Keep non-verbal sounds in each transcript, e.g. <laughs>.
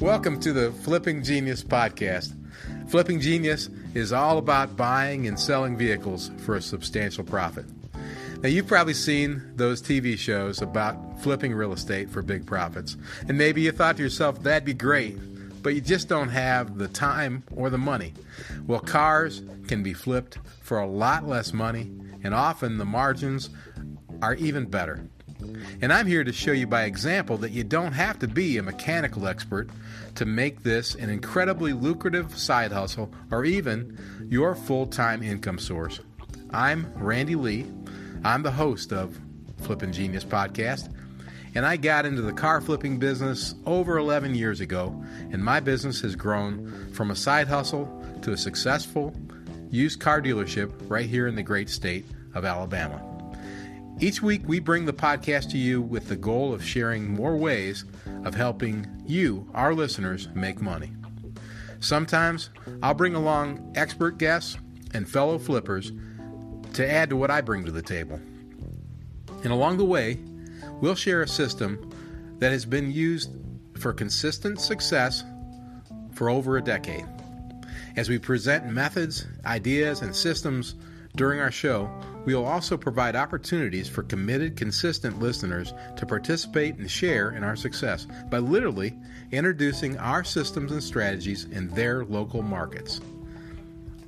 Welcome to the Flipping Genius podcast. Flipping Genius is all about buying and selling vehicles for a substantial profit. Now, you've probably seen those TV shows about flipping real estate for big profits, and maybe you thought to yourself, that'd be great, but you just don't have the time or the money. Well, cars can be flipped for a lot less money, and often the margins are even better. And I'm here to show you by example that you don't have to be a mechanical expert to make this an incredibly lucrative side hustle or even your full time income source. I'm Randy Lee. I'm the host of Flipping Genius podcast, and I got into the car flipping business over 11 years ago, and my business has grown from a side hustle to a successful used car dealership right here in the great state of Alabama. Each week, we bring the podcast to you with the goal of sharing more ways of helping you, our listeners, make money. Sometimes I'll bring along expert guests and fellow flippers to add to what I bring to the table. And along the way, we'll share a system that has been used for consistent success for over a decade. As we present methods, ideas, and systems during our show, we will also provide opportunities for committed, consistent listeners to participate and share in our success by literally introducing our systems and strategies in their local markets.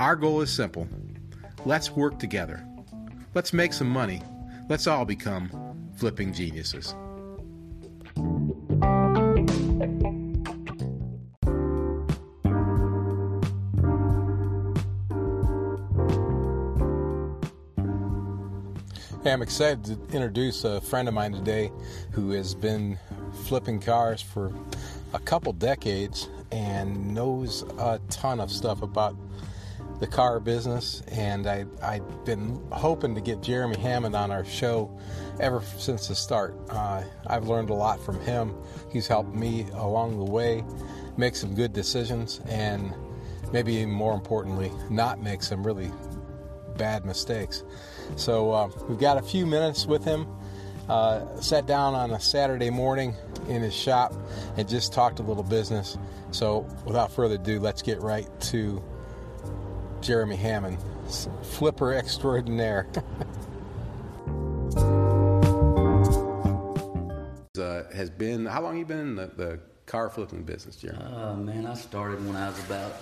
Our goal is simple let's work together. Let's make some money. Let's all become flipping geniuses. Hey, I'm excited to introduce a friend of mine today who has been flipping cars for a couple decades and knows a ton of stuff about the car business. And I, I've been hoping to get Jeremy Hammond on our show ever since the start. Uh, I've learned a lot from him. He's helped me along the way make some good decisions and maybe even more importantly, not make some really bad mistakes. So uh, we've got a few minutes with him. Uh, sat down on a Saturday morning in his shop and just talked a little business. So without further ado, let's get right to Jeremy Hammond, flipper extraordinaire. <laughs> uh, has been how long you been in the, the car flipping business, Jeremy? Oh man, I started when I was about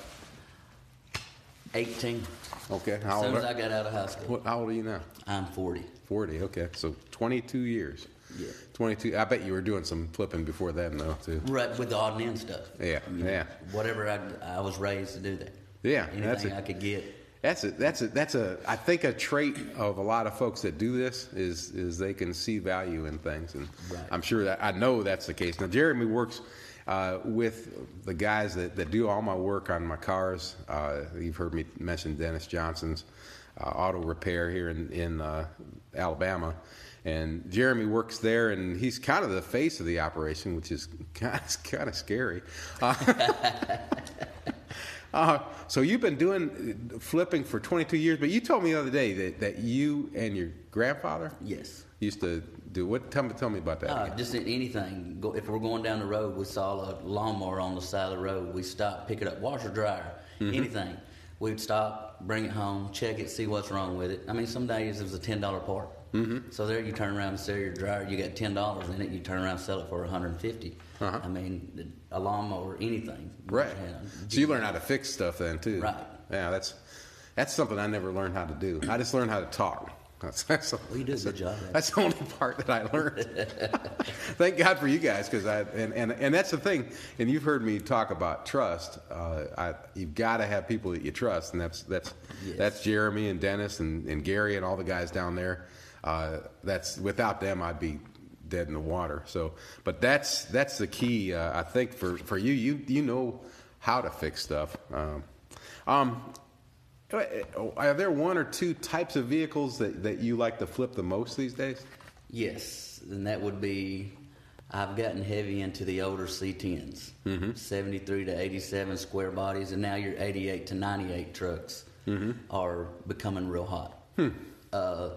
18. Okay. How as soon as I got out of high school. What, how old are you now? I'm 40. 40, okay. So 22 years. Yeah. 22. I bet you were doing some flipping before then, though, too. Right, with the odd and end stuff. Yeah, You know, yeah. Whatever I, I was raised to do that. Yeah, Anything that's a- I could get. That's a that's a that's a I think a trait of a lot of folks that do this is is they can see value in things, and Right. I'm sure that I know that's the case. Now Jeremy works uh, with the guys that, that do all my work on my cars. Uh, you've heard me mention Dennis Johnson's uh, auto repair here in in uh, Alabama. And Jeremy works there, and he's kind of the face of the operation, which is <laughs> kind of, kind of scary. Uh, <laughs> uh, so you've been doing flipping for 22 years, but you told me the other day that, that you and your grandfather Yes. used to do what? Tell me, tell me about that. Uh, just anything. Go, if we're going down the road, we saw a lawnmower on the side of the road. We stop, pick it up, washer, dryer, Mm-hmm. anything. We'd stop, bring it home, check it, see what's wrong with it. I mean, some days it was a ten dollar part. Mm-hmm. So there, you turn around and sell your dryer. You got ten dollars in it. You turn around and sell it for 150 Uh-huh. I mean, a lawnmower, anything. right. Yeah. So you learn how to fix stuff then too. Right. Yeah, that's that's something I never learned how to do. I just learned how to talk. That's, that's, do a good job. That's the only part that I learned. <laughs> Thank God for you guys, because I and, and and that's the thing. And you've heard me talk about trust. Uh, I, you've got to have people that you trust, and that's that's Yes. that's Jeremy and Dennis and, and Gary and all the guys down there. Uh, that's without them, I'd be dead in the water. So, but that's that's the key. Uh, I think for for you, you you know how to fix stuff. Um, um, are there one or two types of vehicles that, that you like to flip the most these days? Yes, and that would be. I've gotten heavy into the older C10s, Mm-hmm. 73 to 87 square bodies, and now your 88 to 98 trucks are becoming real hot. Uh, And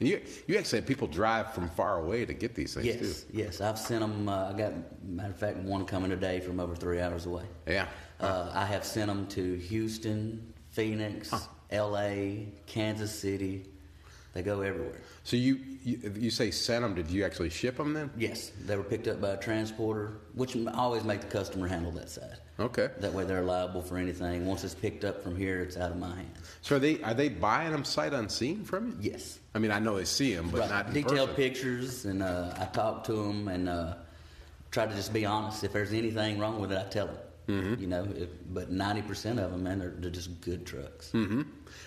you you actually had people drive from far away to get these things Yes, too. yes. I've sent them. Uh, I got matter of fact one coming today from over three hours away. Yeah. Uh, I have sent them to Houston, Phoenix, L.A., Kansas City. They go everywhere. So you, you you say sent them? Did you actually ship them then? Yes, they were picked up by a transporter, which always make the customer handle that side. Okay. That way they're liable for anything. Once it's picked up from here, it's out of my hands. So are they are they buying them sight unseen from you? Yes. I mean, I know they see them, but Right. not detailed person. pictures, and uh, I talk to them and uh, try to just be honest. If there's anything wrong with it, I tell them. Mm-hmm. You know, if, but ninety percent of them, man, they're, they're just good trucks. hmm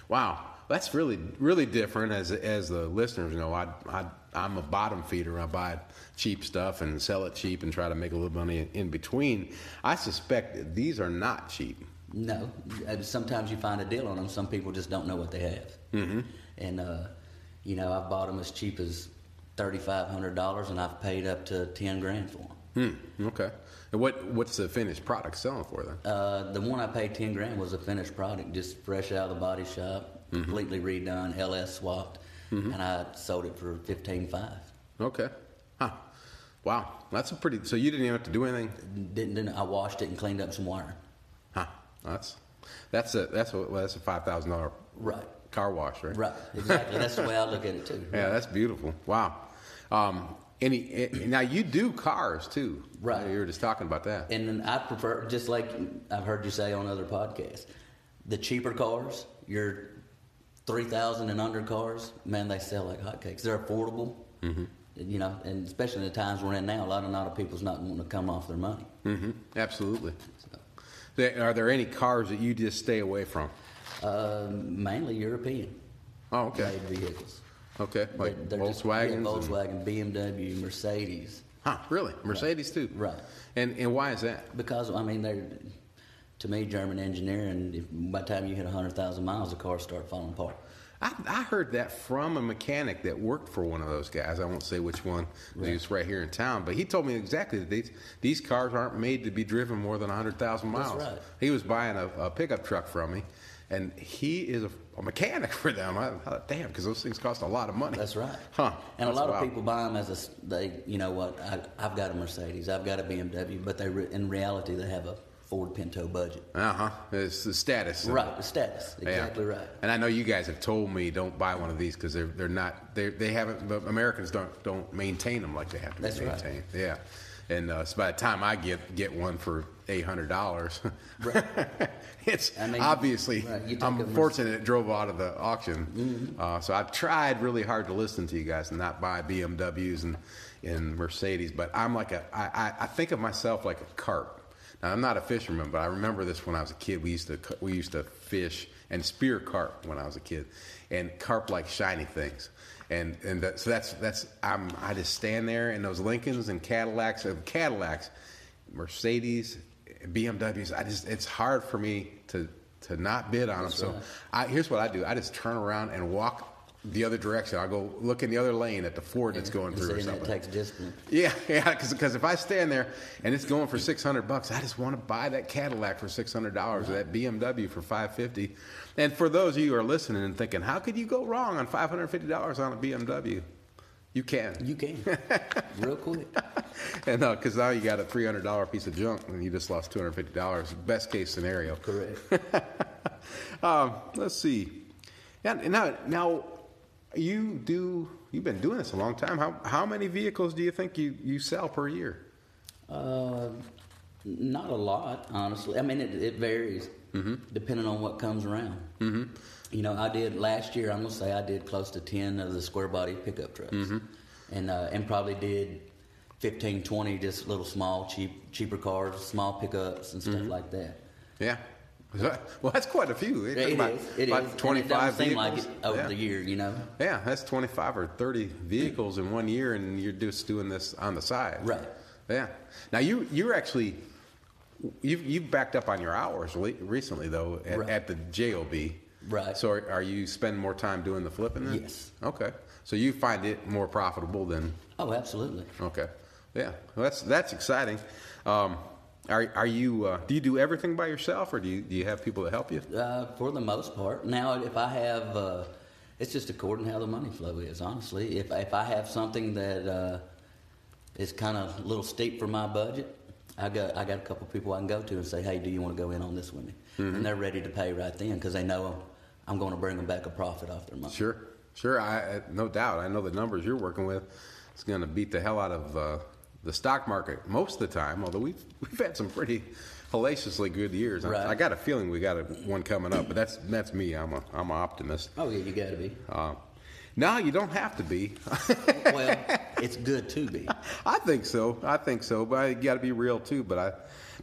Wow, that's really really different. As as the listeners know, I I I'm a bottom feeder. I buy cheap stuff and sell it cheap and try to make a little money in between. I suspect these are not cheap. No, uh, sometimes you find a deal on them. Some people just don't know what they have. Mm-hmm. And uh, you know, I've bought them as cheap as thirty five hundred dollars, and I've paid up to ten grand for them. Hmm. Okay. And what what's the finished product selling for then? Uh, the one I paid ten grand was a finished product, just fresh out of the body shop, completely redone, LS swapped, and I sold it for fifteen five. Okay. Huh. Wow, that's a pretty. So you didn't even have to do anything. Didn't, didn't I washed it and cleaned up some wiring? Huh. That's that's a that's a well, that's a five thousand dollar Right, car wash, right? right, exactly. That's the way I look at it too. <laughs> Yeah, that's beautiful. Wow. Um, any eh, now you do cars too, Right. You were just talking about that. And then I prefer, just like I've heard you say on other podcasts, the cheaper cars, your three thousand and under cars, man, they sell like hotcakes. They're affordable, mm-hmm. you know, and especially in the times we're in now, a lot of a lot of people's not wanting to come off their money. hmm Absolutely. So, Are there any cars that you just stay away from? uh, mainly European Oh, okay. made vehicles. Okay, like They're- they're just- Volkswagens. yeah, and- Volkswagen, BMW, Mercedes. huh? Really? Mercedes too? Right. And and why is that? Because I mean, they're to me German engineering. If, by the time you hit hundred thousand miles, the cars start falling apart. I, I heard that from a mechanic that worked for one of those guys. I won't say which one. 'cause He was right here in town, but he told me exactly that these these cars aren't made to be driven more than hundred thousand That's miles. right. He was buying a, a pickup truck from me, and he is a, a mechanic <laughs> for them. I, I thought, damn, because those things cost a lot of money. That's right. <laughs> Huh? And a lot of people buy them as a they, you know what? I, I've got a Mercedes, I've got a BMW, but they in reality they have a Ford Pinto budget. Uh huh. It's the status. Right, the status, Yeah. exactly right. And I know you guys have told me don't buy one of these because they're they're not they they haven't the Americans don't don't maintain them like they have to That's be right. maintained. Yeah. And uh, so by the time I get get one for eight hundred dollars, Right. <laughs> it's I mean, obviously right, I'm fortunate it drove out of the auction. Uh, so I've tried really hard to listen to you guys and not buy BMWs and and Mercedes, but I'm like a I, I, I think of myself like a carp. Now I'm not a fisherman, but I remember this when I was a kid. We used to we used to fish and spear carp when I was a kid, and carp like shiny things, and and that, so that's that's I'm I just stand there in those Lincolns and Cadillacs and Cadillacs, Mercedes, BMWs. I just it's hard for me to to not bid on them. So. I, here's what I do: I just turn around and walk the other direction. I'll go look in the other lane at the Ford that's going through or something. takes discipline. Yeah, <laughs> yeah, because if I stand there and it's going for six hundred bucks, I just want to buy that Cadillac for six hundred dollars or that BMW for five fifty. And for those of you who are listening and thinking, how could you go wrong on five hundred fifty dollars on a BMW? You can. You can, <laughs> real quick. and because now you got a three hundred dollar piece of junk and you just lost two hundred fifty dollars. Best case scenario. Correct. <laughs> Um, let's see. Yeah, now now you do. You've been doing this a long time. How how many vehicles do you think you you sell per year? Uh, not a lot, honestly. I mean, it, it varies Mm-hmm. depending on what comes around. Mm-hmm. You know, I did last year. I'm gonna say I did close to ten of the square body pickup trucks, Mm-hmm. and uh, and probably did 15, 20 just little small, cheap, cheaper cars, small pickups and stuff Mm-hmm. like that. Yeah. Well, that's quite a few. It is. about, It about is. And it 25 doesn't seem vehicles. like it over yeah. the year. You know. Yeah, that's 25 or 30 vehicles in one year, and you're just doing this on the side. Right. Yeah. Now, you, you're actually, you've, you've backed up on your hours recently, though, at, Right. at the JOB. Right. So are, are you spending more time doing the flipping then? Yes. Okay. So you find it more profitable than, Oh, absolutely. okay. Yeah. Well, that's, that's exciting. Um, are, are you, uh, do you do everything by yourself, or do you, do you have people to help you? Uh, for the most part. Now, if I have, uh, It's just according to how the money flow is. Honestly, if if I have something that uh, is kind of a little steep for my budget, I got I got a couple people I can go to and say, hey, do you want to go in on this with me? Mm-hmm. And they're ready to pay right then because they know I'm going to bring them back a profit off their money. Sure, sure. I, I no doubt. I know the numbers you're working with It's going to beat the hell out of uh, the stock market most of the time. Although we've <laughs> we've had some pretty hellaciously good years. Right. I, I got a feeling we got a, one coming up, but that's that's me. I'm a I'm an optimist. Oh yeah, you got to be. Uh, no, you don't have to be. <laughs> well, it's good to be. I think so. I think so, but you got to be real too. But I,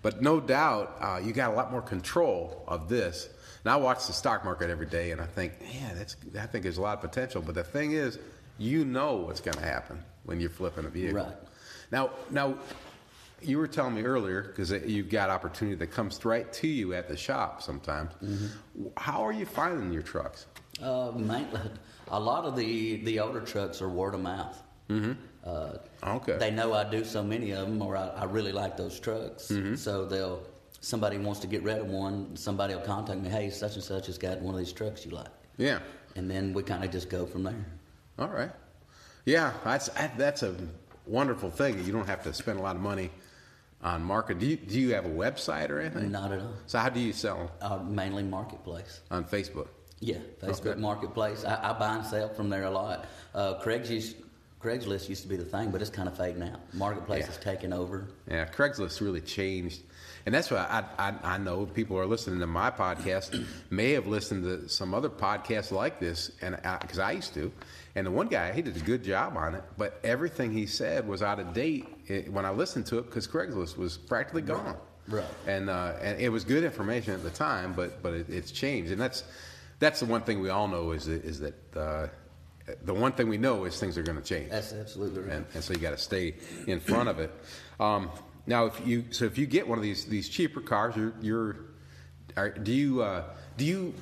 but no doubt, uh, you got a lot more control of this. And I watch the stock market every day, and I think, yeah, that's. I think there's a lot of potential. But the thing is, you know what's going to happen when you're flipping a vehicle. Right. Now, now, you were telling me earlier because you've got opportunity that comes right to you at the shop sometimes. Mm-hmm. How are you finding your trucks? Uh, mainly, a lot of the the older trucks are word of mouth. Mm-hmm. Uh, Okay. They know I do so many of them, or I, I really like those trucks. Mm-hmm. So they'll somebody wants to get rid of one. Somebody will contact me. Hey, such and such has got one of these trucks you like, Yeah. and then we kind of just go from there. All right. Yeah, that's that's a wonderful thing. You don't have to spend a lot of money on market. Do you, do you have a website or anything? Not at all. So how do you sell Uh, mainly marketplace. on Facebook? Yeah, Facebook Okay. Marketplace. I, I buy and sell from there a lot. Uh, Craig's used, Craigslist used to be the thing, but it's kind of fading out. Marketplace Yeah. is taking over. Yeah, Craigslist really changed, and that's why I, I I know people are listening to my podcast <clears throat> may have listened to some other podcasts like this, and because I, used to, and the one guy he did a good job on it, but everything he said was out of date eh, when I listened to it because Craigslist was practically gone. Right. And uh, and it was good information at the time, but but it, it's changed, and that's that's the one thing we all know is that, is that uh, the one thing we know is things are going to change That's absolutely right. and, and so you got to stay in front of it. Um, now, if you so if you get one of these these cheaper cars, you're, you're are, do you uh, do you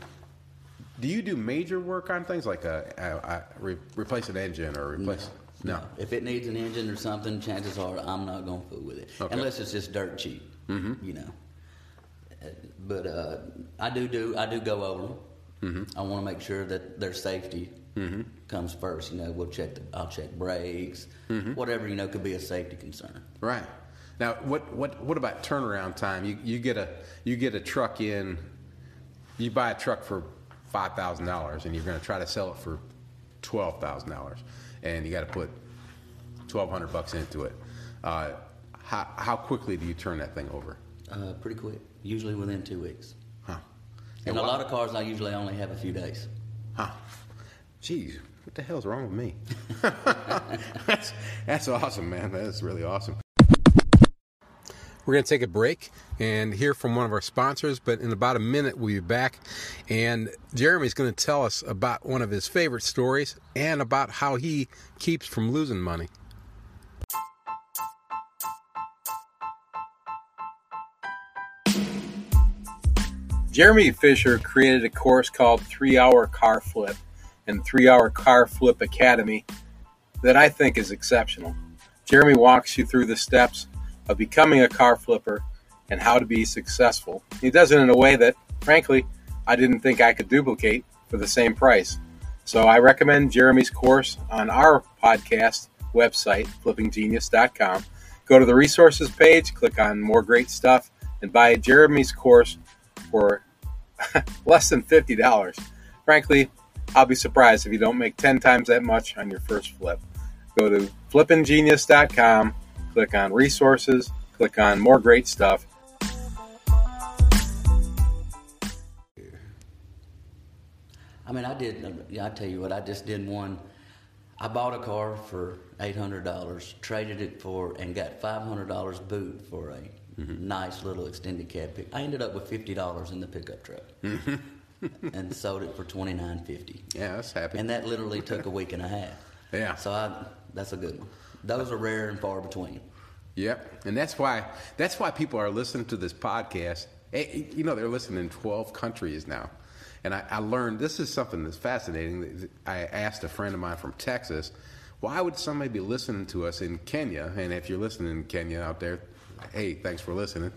do you do major work on things like a, a, a re, replace an engine or replace? No. If it needs an engine or something, chances are I'm not going to fool with it, Okay. unless it's just dirt cheap. Mm-hmm. You know. But uh, I do do I do go over them. Mm-hmm. I want to make sure that their safety Mm-hmm. comes first. You know, we'll check. The, I'll check brakes, Mm-hmm. whatever you know could be a safety concern. Right. Now, what what what about turnaround time? You you get a you get a truck in, you buy a truck for five thousand dollars, and you're going to try to sell it for twelve thousand dollars, and you got to put twelve hundred bucks into it. Uh, how how quickly do you turn that thing over? Uh, pretty quick, usually within two weeks. Huh? And a lot of cars, I usually only have a few days. Huh? Jeez, what the hell's wrong with me? <laughs> <laughs> that's that's awesome, man. That's really awesome. We're going to take a break and hear from one of our sponsors, but in about a minute we'll be back. And Jeremy's going to tell us about one of his favorite stories and about how he keeps from losing money. Jeremy Fisher created a course called Three Hour Car Flip and Three Hour Car Flip Academy that I think is exceptional. Jeremy walks you through the steps of becoming a car flipper and how to be successful. He does it in a way that, frankly, I didn't think I could duplicate for the same price. So I recommend Jeremy's course on our podcast website, flippinggenius.com. Go to the resources page, click on more great stuff, and buy Jeremy's course for <laughs> less than $50. Frankly, I'll be surprised if you don't make 10 times that much on your first flip. Go to flippinggenius.com, click on resources, click on more great stuff. I mean, I did. Yeah, I tell you what, I just did one. I bought a car for eight hundred dollars, traded it for, and got five hundred dollars boot for a mm-hmm. nice little extended cab pick. I ended up with fifty dollars in the pickup truck, mm-hmm. and sold it for twenty nine fifty. Yeah, that's happy. And that literally took a week and a half. Yeah. So I, that's a good one. Those are rare and far between. Yep, and that's why that's why people are listening to this podcast. Eh, You know, they're listening in twelve countries now, and I, I learned this is something that's fascinating. I asked a friend of mine from Texas, why would somebody be listening to us in Kenya? And if you're listening in Kenya out there, hey, thanks for listening.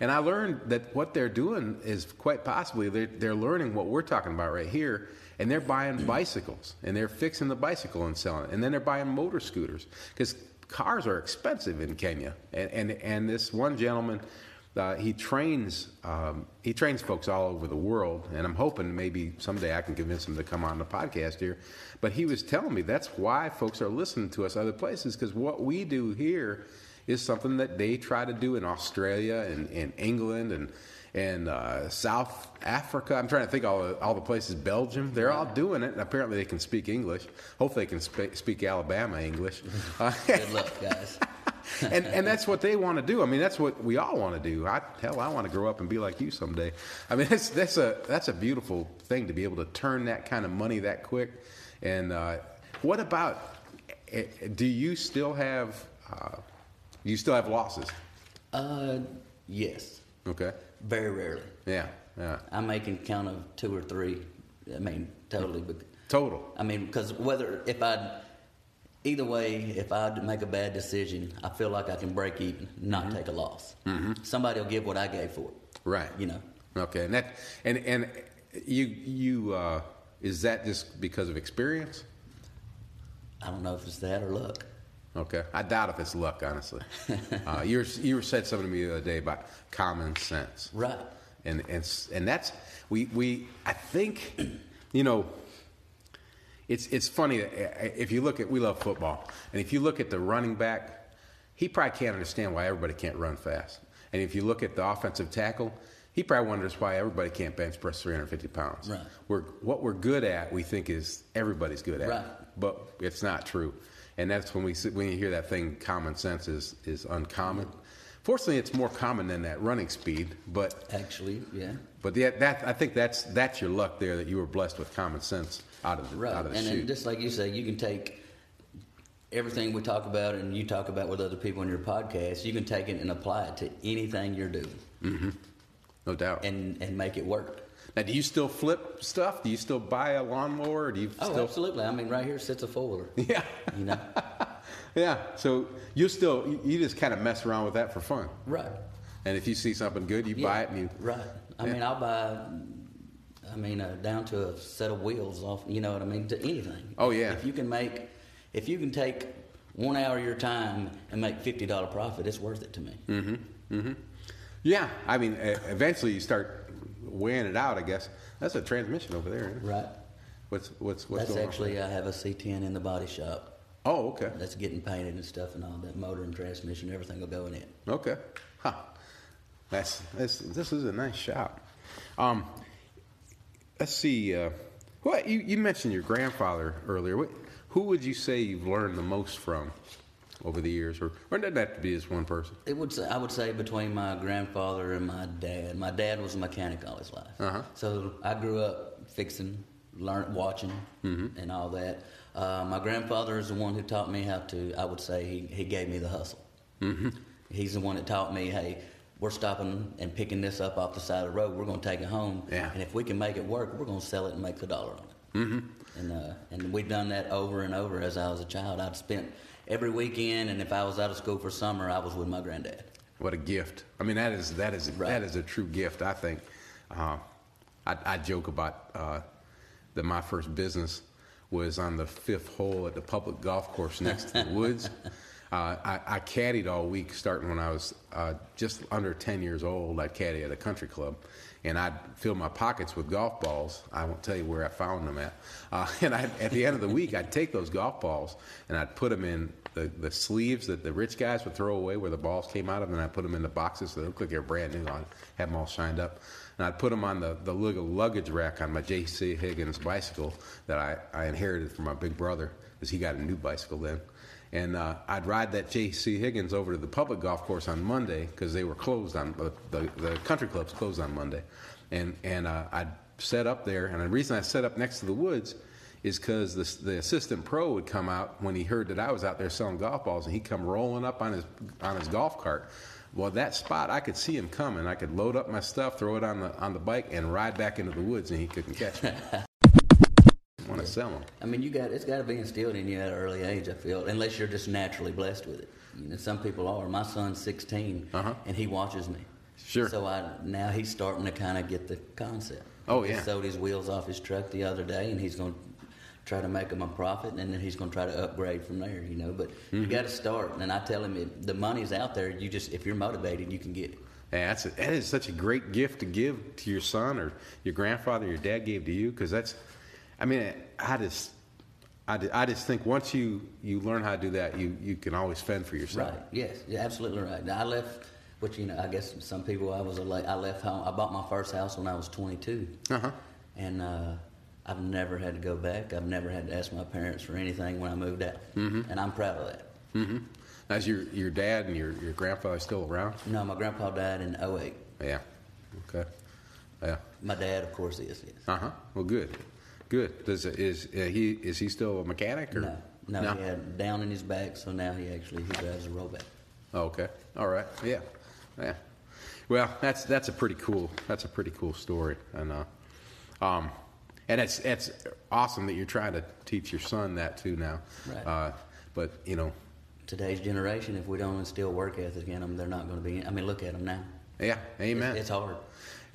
And I learned that what they're doing is quite possibly they're, they're learning what we're talking about right here, and they're buying bicycles and they're fixing the bicycle and selling it, and then they're buying motor scooters because cars are expensive in Kenya. And and, and this one gentleman. Uh, he trains um, he trains folks all over the world, and I'm hoping maybe someday I can convince him to come on the podcast here. But he was telling me that's why folks are listening to us other places because what we do here is something that they try to do in Australia and, and England and and uh, South Africa. I'm trying to think all the, all the places. Belgium. They're all doing it, and apparently they can speak English. Hopefully they can spe- speak Alabama English. Uh, <laughs> Good luck, guys. <laughs> and and that's what they want to do. I mean, that's what we all want to do. I, hell, I want to grow up and be like you someday. I mean, <laughs> that's that's a that's a beautiful thing to be able to turn that kind of money that quick. And uh, what about? eh, Do you still have? Uh, you still have losses? Uh, yes, Okay. Very rarely. Yeah. Yeah. I may can count of two or three. I mean, totally. But Total. I mean, because whether if I, either way, if I make a bad decision, I feel like I can break even, not take a loss. Mm-hmm. Somebody will give what I gave for it. Right. You know. Okay. And that and and you you uh, is that just because of experience? I don't know if it's that or luck. Okay, I doubt if it's luck, honestly. <laughs> uh, you were, you were said something to me the other day about common sense, Right. and and and that's we we I think you know it's it's funny that, uh, if you look at we love football, and if you look at the running back, he probably can't understand why everybody can't run fast, and if you look at the offensive tackle. He probably wonders why everybody can't bench press 350 pounds. Right. We're, what we're good at, we think is everybody's good at, Right. but it's not true. And that's when we when you hear that thing, common sense is is uncommon. Fortunately, it's more common than that running speed, but Actually, yeah. but yeah, that I think that's that's your luck there that you were blessed with common sense out of the Right. out of the and then just like you say, you can take everything we talk about and you talk about with other people in your podcast, you can take it and apply it to anything you're doing mm-hmm. no doubt. and, and make it work. Now, do you still flip stuff? Do you still buy a lawnmower? Do you Oh, still? absolutely. I mean, right here sits a four wheeler. <laughs> Yeah, You know? <laughs> yeah. So you still you- just kind of mess around with that for fun. right. And if you see something good, you buy it and you. Right. I Yeah. mean, I'll buy, I mean, uh, down to a set of wheels off, you know what I mean, to anything. Oh, yeah. If you can make, if you can take one hour of your time and make $50 profit, it's worth it to me. Mm-hmm. Mm-hmm. Yeah, I mean, eventually you start weighing it out. I guess that's a transmission over there. isn't it? Right. What's what's what's That's going actually, I have a C10 in the body shop. Oh, okay, That's getting painted and stuff and all that. Motor and transmission, everything will go in it. okay. Huh. That's this. This is a nice shop. Um, let's see. Uh, what you, you mentioned your grandfather earlier. What, who would you say you've learned the most from over the years, or or it doesn't have to be just one person? It would say, I would say between my grandfather and my dad. My dad was a mechanic all his life, Uh-huh. so I grew up fixing, learn, watching, Mm-hmm. and all that. Uh, my grandfather is the one who taught me how to. I would say he, he gave me the hustle. Mm-hmm. He's the one that taught me, hey, we're stopping and picking this up off the side of the road. We're going to take it home, Yeah. and if we can make it work, we're going to sell it and make the dollar on it. Mm-hmm. And uh, and we've done that over and over. As I was a child, I'd spent every weekend, and if I was out of school for summer, I was with my granddad. What a gift! I mean, that is that is Right. that is a true gift. I think. Uh, I, I joke about uh, that. My first business was on the fifth hole at the public golf course next to the woods. <laughs> Uh, I, I caddied all week, starting when I was uh, just under ten years old. I caddied at a country club, and I'd fill my pockets with golf balls. I won't tell you where I found them at. Uh, <laughs> and I, at the end of the week, I'd take those golf balls and I'd put them in the, the sleeves that the rich guys would throw away where the balls came out of, and I'd put them in the boxes so they looked like they were brand new. I'd have them all shined up. And I'd put them on the, the luggage rack on my J.C. Higgins bicycle that I, I inherited from my big brother because he got a new bicycle then. And uh, I'd ride that J.C. Higgins over to the public golf course on Monday because they were closed on the, the, the country clubs closed on Monday, and and uh, I'd set up there. And the reason I set up next to the woods is because the, the assistant pro would come out when he heard that I was out there selling golf balls, and he'd come rolling up on his on his golf cart. Well, that spot I could see him coming. I could load up my stuff, throw it on the on the bike, and ride back into the woods, and he couldn't catch me. <laughs> To sell them? I mean, you got it's got to be instilled in you at an early age. I feel, unless you're just naturally blessed with it. You know, some people are. My son's 16, Uh-huh. and he watches me. Sure. So I now he's starting to kind of get the concept. Oh, He yeah. sold his wheels off his truck the other day, and he's going to try to make him a profit, and then he's going to try to upgrade from there. You know, but Mm-hmm. you got to start. And I tell him, if the money's out there. You just if you're motivated, you can get it. Yeah, that's a, that is such a great gift to give to your son or your grandfather, your dad gave to you, because that's, I mean, I just, I, I just think once you you learn how to do that, you you can always fend for yourself. Right. Yes. You're absolutely right. Now, I left, which you know, I guess some people I was a late. I left home. I bought my first house when I was 22, Uh huh. and uh, I've never had to go back. I've never had to ask my parents for anything when I moved out, mm-hmm. and I'm proud of that. Mm-hmm. Is your your dad and your your grandfather still around? No, my grandpa died in 08. Yeah. Okay. Yeah. My dad, of course, is. Yes. Uh huh. Well, good. Good. Does is uh, he is he still a mechanic or No, no, he had down in his back, so now he actually he drives a robot. Okay. All right. Yeah. Yeah. Well, that's that's a pretty cool that's a pretty cool story, and uh, um, and it's it's awesome that you're trying to teach your son that too now. Right. Uh, but you know, Today's generation, if we don't instill work ethic in them, they're not going to be. I mean, look at them now. yeah. Amen. It's, it's hard.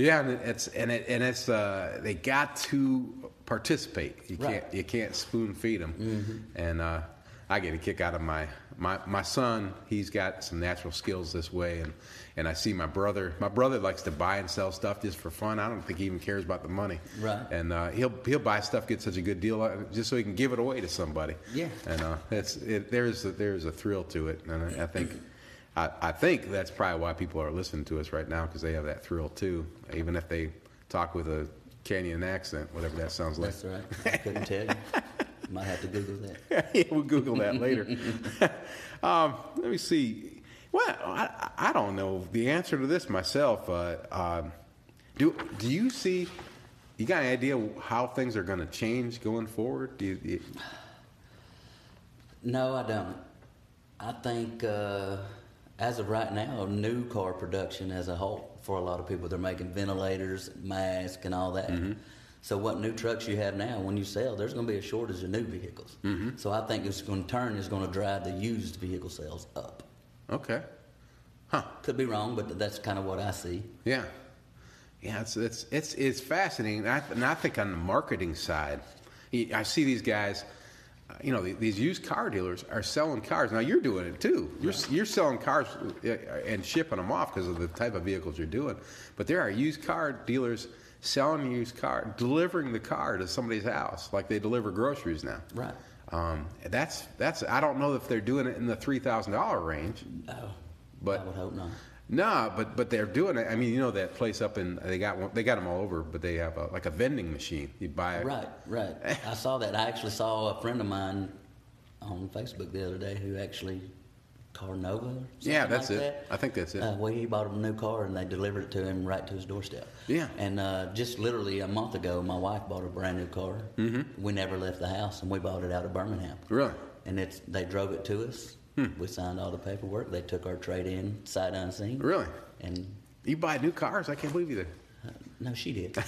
Yeah, and it's and it and it's uh, they got to participate. You Right. can't you can't spoon feed them. Mm-hmm. And uh, I get a kick out of my my my son. He's got some natural skills this way, and and I see my brother. My brother likes to buy and sell stuff just for fun. I don't think he even cares about the money. Right. And uh, he'll he'll buy stuff, get such a good deal, uh, just so he can give it away to somebody. Yeah. And uh, it's it, there's a, there's a thrill to it, and I, I think. I, I think that's probably why people are listening to us right now because they have that thrill too, even if they talk with a Kenyan accent, whatever that sounds like. That's right. I couldn't tell you. <laughs> Might have to Google that. <laughs> yeah, we'll Google that later. <laughs> um, let me see. Well, I, I don't know the answer to this myself. Uh, um, do do you see? You got any idea how things are going to change going forward? Do you, you, No, I don't. I think uh, as of right now, new car production as a whole for a lot of people, they're making ventilators, masks, and all that. Mm-hmm. So, what new trucks you have now, when you sell, there's going to be a shortage of new vehicles. Mm-hmm. So, I think it's going to turn is going to drive the used vehicle sales up. okay, huh? Could be wrong, but that's kind of what I see. Yeah, yeah. It's it's it's it's fascinating. I, and I think on the marketing side, I see these guys. You know, these used car dealers are selling cars. Now you're doing it too. You're you're selling cars uh, and shipping them off because of the type of vehicles you're doing. But there are used car dealers selling used car, delivering the car to somebody's house, like they deliver groceries now. Right. Um, that's that's. I don't know if they're doing it in the three thousand dollar range. Oh, But- I would hope not. No, but but they're doing it. I mean, you know that place up in they got one, they got them all over, but they have a, like a vending machine. You buy it. Right, right. <laughs> I saw that. I actually saw a friend of mine on Facebook the other day who actually Carvana. Yeah, that's like it. That. I think that's it. Uh, well, he bought him a new car and they delivered it to him right to his doorstep. Yeah. And uh, just literally a month ago, my wife bought a brand new car. Mm-hmm. We never left the house, and we bought it out of Birmingham. Really? And it's they drove it to us. Hmm. We signed all the paperwork. They took our trade in sight unseen. Really? And You buy new cars? I can't believe you did. uh, no, she did. <laughs>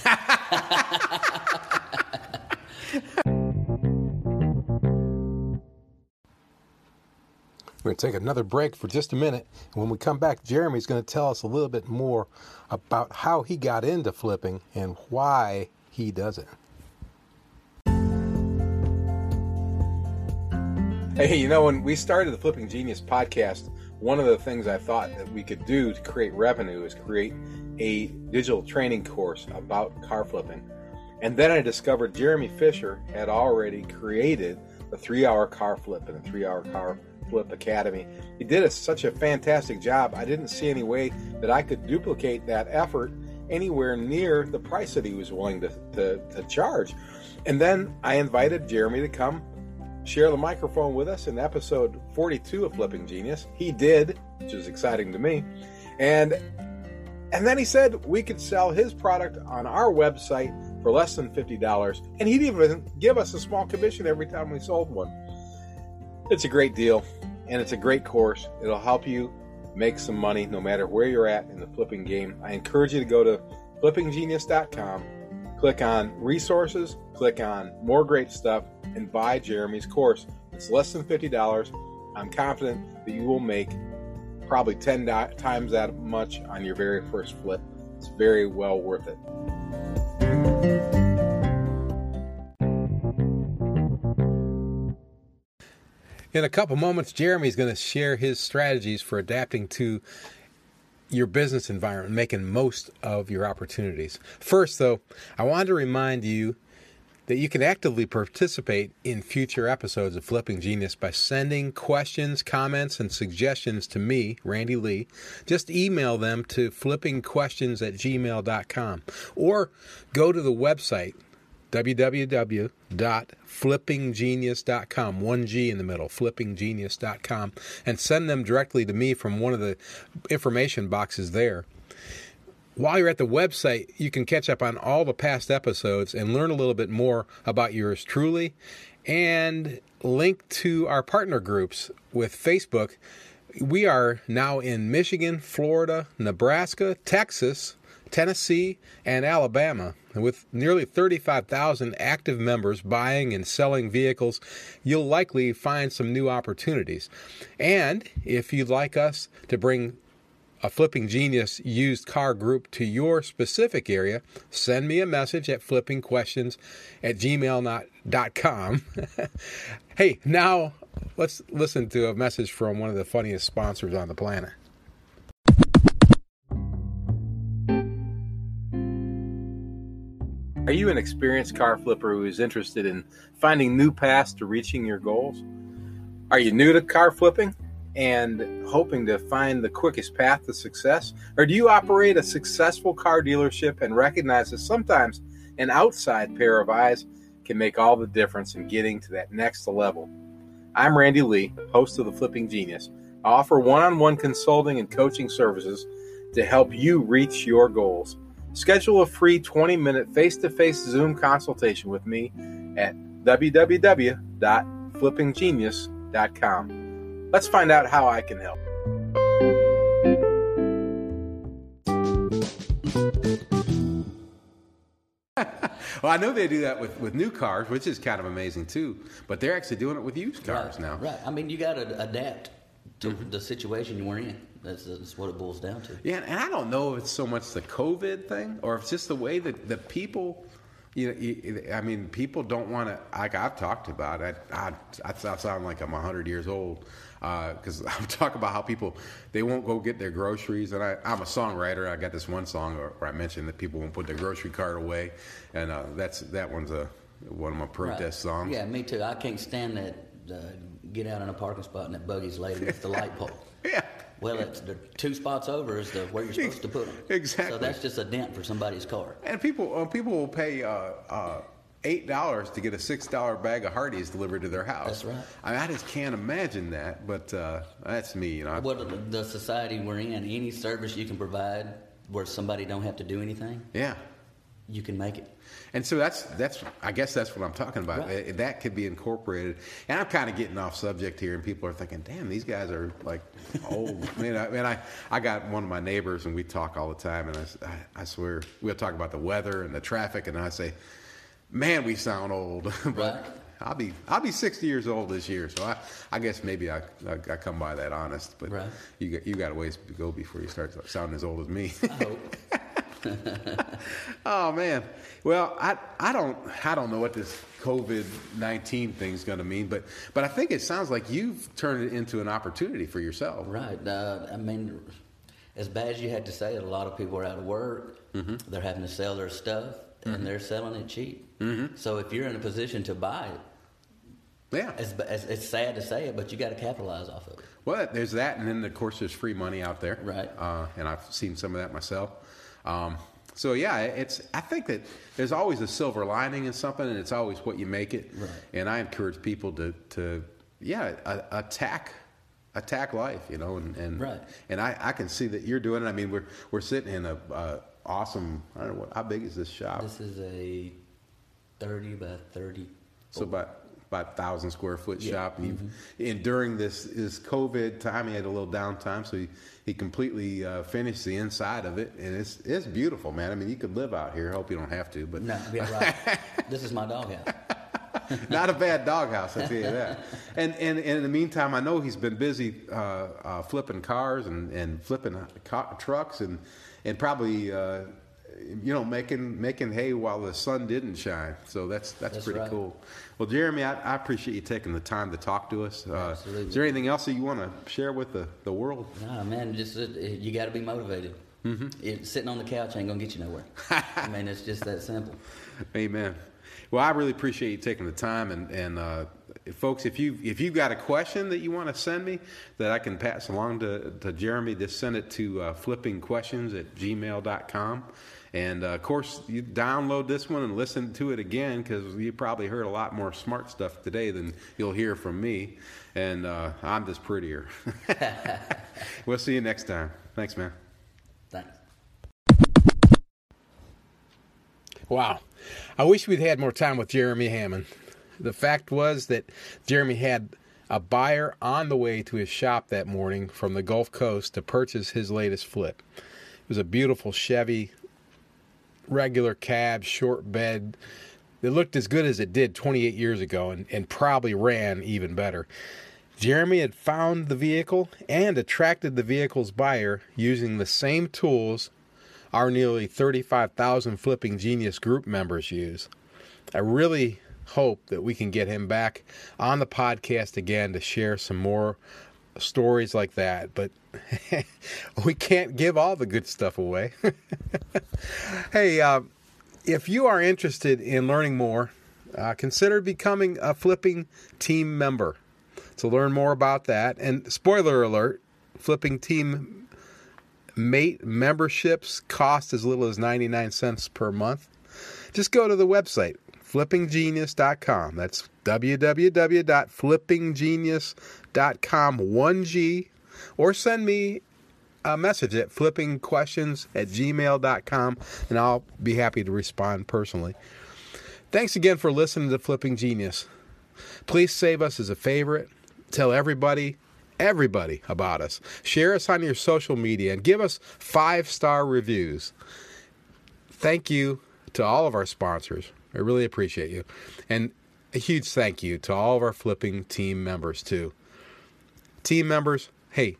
We're going to take another break for just a minute. And when we come back, Jeremy's going to tell us a little bit more about how he got into flipping and why he does it. Hey, you know, when we started the Flipping Genius podcast, one of the things I thought that we could do to create revenue is create a digital training course about car flipping. And then I discovered Jeremy Fisher had already created the three hour car flip and the three hour car flip academy. He did a, such a fantastic job. I didn't see any way that I could duplicate that effort anywhere near the price that he was willing to, to, to charge. And then I invited Jeremy to come share the microphone with us in episode 42 of Flipping mm-hmm. Genius. He did, which is exciting to me. And and then he said we could sell his product on our website for less than $50 and he'd even give us a small commission every time we sold one. It's a great deal and it's a great course. It'll help you make some money no matter where you're at in the flipping game. I encourage you to go to flippinggenius.com click on resources, click on more great stuff, and buy Jeremy's course. It's less than $50. I'm confident that you will make probably 10 di- times that much on your very first flip. It's very well worth it. In a couple moments, Jeremy's going to share his strategies for adapting to your business environment, making most of your opportunities. First, though, I wanted to remind you that you can actively participate in future episodes of Flipping Genius by sending questions, comments, and suggestions to me, Randy Lee. Just email them to flippingquestions at gmail.com or go to the website www.flippinggenius.com, one G in the middle, flippinggenius.com, and send them directly to me from one of the information boxes there. While you're at the website, you can catch up on all the past episodes and learn a little bit more about yours truly and link to our partner groups with Facebook. We are now in Michigan, Florida, Nebraska, Texas, Tennessee, and Alabama. With nearly 35,000 active members buying and selling vehicles, you'll likely find some new opportunities. And if you'd like us to bring a Flipping Genius used car group to your specific area, send me a message at flippingquestions at gmail.com. <laughs> hey, now let's listen to a message from one of the funniest sponsors on the planet. Are you an experienced car flipper who is interested in finding new paths to reaching your goals? Are you new to car flipping and hoping to find the quickest path to success? Or do you operate a successful car dealership and recognize that sometimes an outside pair of eyes can make all the difference in getting to that next level? I'm Randy Lee, host of The Flipping Genius. I offer one on one consulting and coaching services to help you reach your goals. Schedule a free 20 minute face to face Zoom consultation with me at www.flippinggenius.com. Let's find out how I can help. <laughs> well, I know they do that with, with new cars, which is kind of amazing too. But they're actually doing it with used cars right, now. Right. I mean, you got to adapt to mm-hmm. the situation you were in. That's, that's what it boils down to. Yeah, and I don't know if it's so much the COVID thing or if it's just the way that the people, you know, you- I mean, people don't want to, like I've talked about it. I, I, I sound like I'm 100 years old because <laughs> I'm talking about how people, they won't go get their groceries. And I, I'm a songwriter. I got this one song where I mentioned that people won't put their grocery cart away. And uh, that's that one's a one of my protest Right. songs. Yeah, me too. I can't stand that. Uh, get out in a parking spot and that buggy's laid against the light pole. <laughs> Yeah. Well, it's the two spots over is the where you're supposed to put them. Exactly. So that's just a dent for somebody's car. And people, uh, people will pay uh, uh, eight dollars to get a six dollar bag of Hardee's delivered to their house. That's right. I, mean, I just can't imagine that, but uh, that's me. You know, What the society we're in, any service you can provide where somebody don't have to do anything, yeah. You can make it. And so that's that's I guess that's what I'm talking about. Right. That could be incorporated. And I'm kind of getting off subject here, and people are thinking, "Damn, these guys are like old." <laughs> I mean, I, mean, I I got one of my neighbors, and we talk all the time, and I swear we'll talk about the weather and the traffic, and I say, "Man, we sound old." <laughs> but Right. I'll be I'll be 60 years old this year, so I, I guess maybe I, I I come by that honest. But Right. you got you got a ways to go before you start sounding as old as me. I hope. <laughs> <laughs> Oh man. Well, I I don't I don't know what this COVID nineteen thing is going to mean, but but I think it sounds like you've turned it into an opportunity for yourself. Right. Uh, I mean, as bad as you had to say it, a lot of people are out of work. Mm-hmm. They're having to sell their stuff, and they're selling it cheap. Mm-hmm. So if you're in a position to buy it, Yeah. it's, it's, it's sad to say it, but you got to capitalize off of it. Well, there's that, and then of course there's free money out there. Right. Uh, and I've seen some of that myself. Um, so yeah, it's. I think that there's always a silver lining in something, and it's always what you make it. Right. And I encourage people to to yeah a, attack attack life, you know, and and Right. and I, I can see that you're doing it. I mean, we're we're sitting in a, awesome. I don't know what. How big is this shop? This is a 30 by 30. So about about thousand square foot Yeah. shop, and, you've, and during this is COVID time, he had a little downtime, so he, he completely uh, finished the inside of it, and it's it's beautiful, man. I mean, you could live out here. I hope you don't have to, but No, yeah, right. <laughs> this is my doghouse. <laughs> not a bad doghouse, I tell you that. <laughs> And, and and in the meantime, I know he's been busy uh, uh, flipping cars and, and flipping ca- trucks and and probably uh, you know, making making hay while the sun didn't shine. So that's that's, That's pretty right. cool. Well, Jeremy, I, I appreciate you taking the time to talk to us. Uh, Absolutely. is there anything else that you want to share with the, the world? Nah, man, just uh, you got to be motivated. Mm-hmm. It, sitting on the couch ain't gonna get you nowhere. <laughs> I mean, it's just that simple. Amen. Well, I really appreciate you taking the time, and and uh, folks, if you if you've got a question that you want to send me that I can pass along to, to Jeremy, just send it to uh, flippingquestions at gmail.com. And uh, of course, you download this one and listen to it again because you probably heard a lot more smart stuff today than you'll hear from me. And uh, I'm just prettier. <laughs> we'll see you next time. Thanks, man. Thanks. Wow. I wish we'd had more time with Jeremy Hammond. The fact was that Jeremy had a buyer on the way to his shop that morning from the Gulf Coast to purchase his latest flip. It was a beautiful Chevy, regular cab, short bed. It looked as good as it did 28 years ago and, and probably ran even better. Jeremy had found the vehicle and attracted the vehicle's buyer using the same tools our nearly 35,000 Flipping Genius group members use. I really hope that we can get him back on the podcast again to share some more stories like that, but <laughs> we can't give all the good stuff away. <laughs> hey, uh, if you are interested in learning more, uh, consider becoming a Flipping team member to learn more about that. And spoiler alert, Flipping team mate memberships cost as little as 99 cents per month. Just go to the website, flippinggenius.com. That's www.flippinggenius.com, 1G, or send me a message at flippingquestions at gmail.com, and I'll be happy to respond personally. Thanks again for listening to Flipping Genius. Please save us as a favorite. Tell everybody, everybody about us. Share us on your social media and give us five star reviews. Thank you to all of our sponsors. I really appreciate you. And a huge thank you to all of our flipping team members, too. Team members, hey,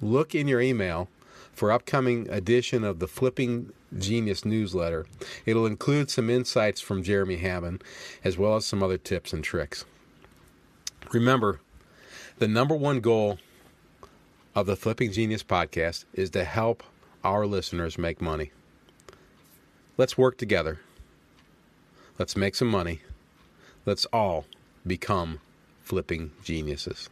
look in your email for upcoming edition of the Flipping Genius newsletter. It'll include some insights from Jeremy Hammond as well as some other tips and tricks. Remember, the number one goal of the Flipping Genius podcast is to help our listeners make money. Let's work together. Let's make some money. Let's all become flipping geniuses.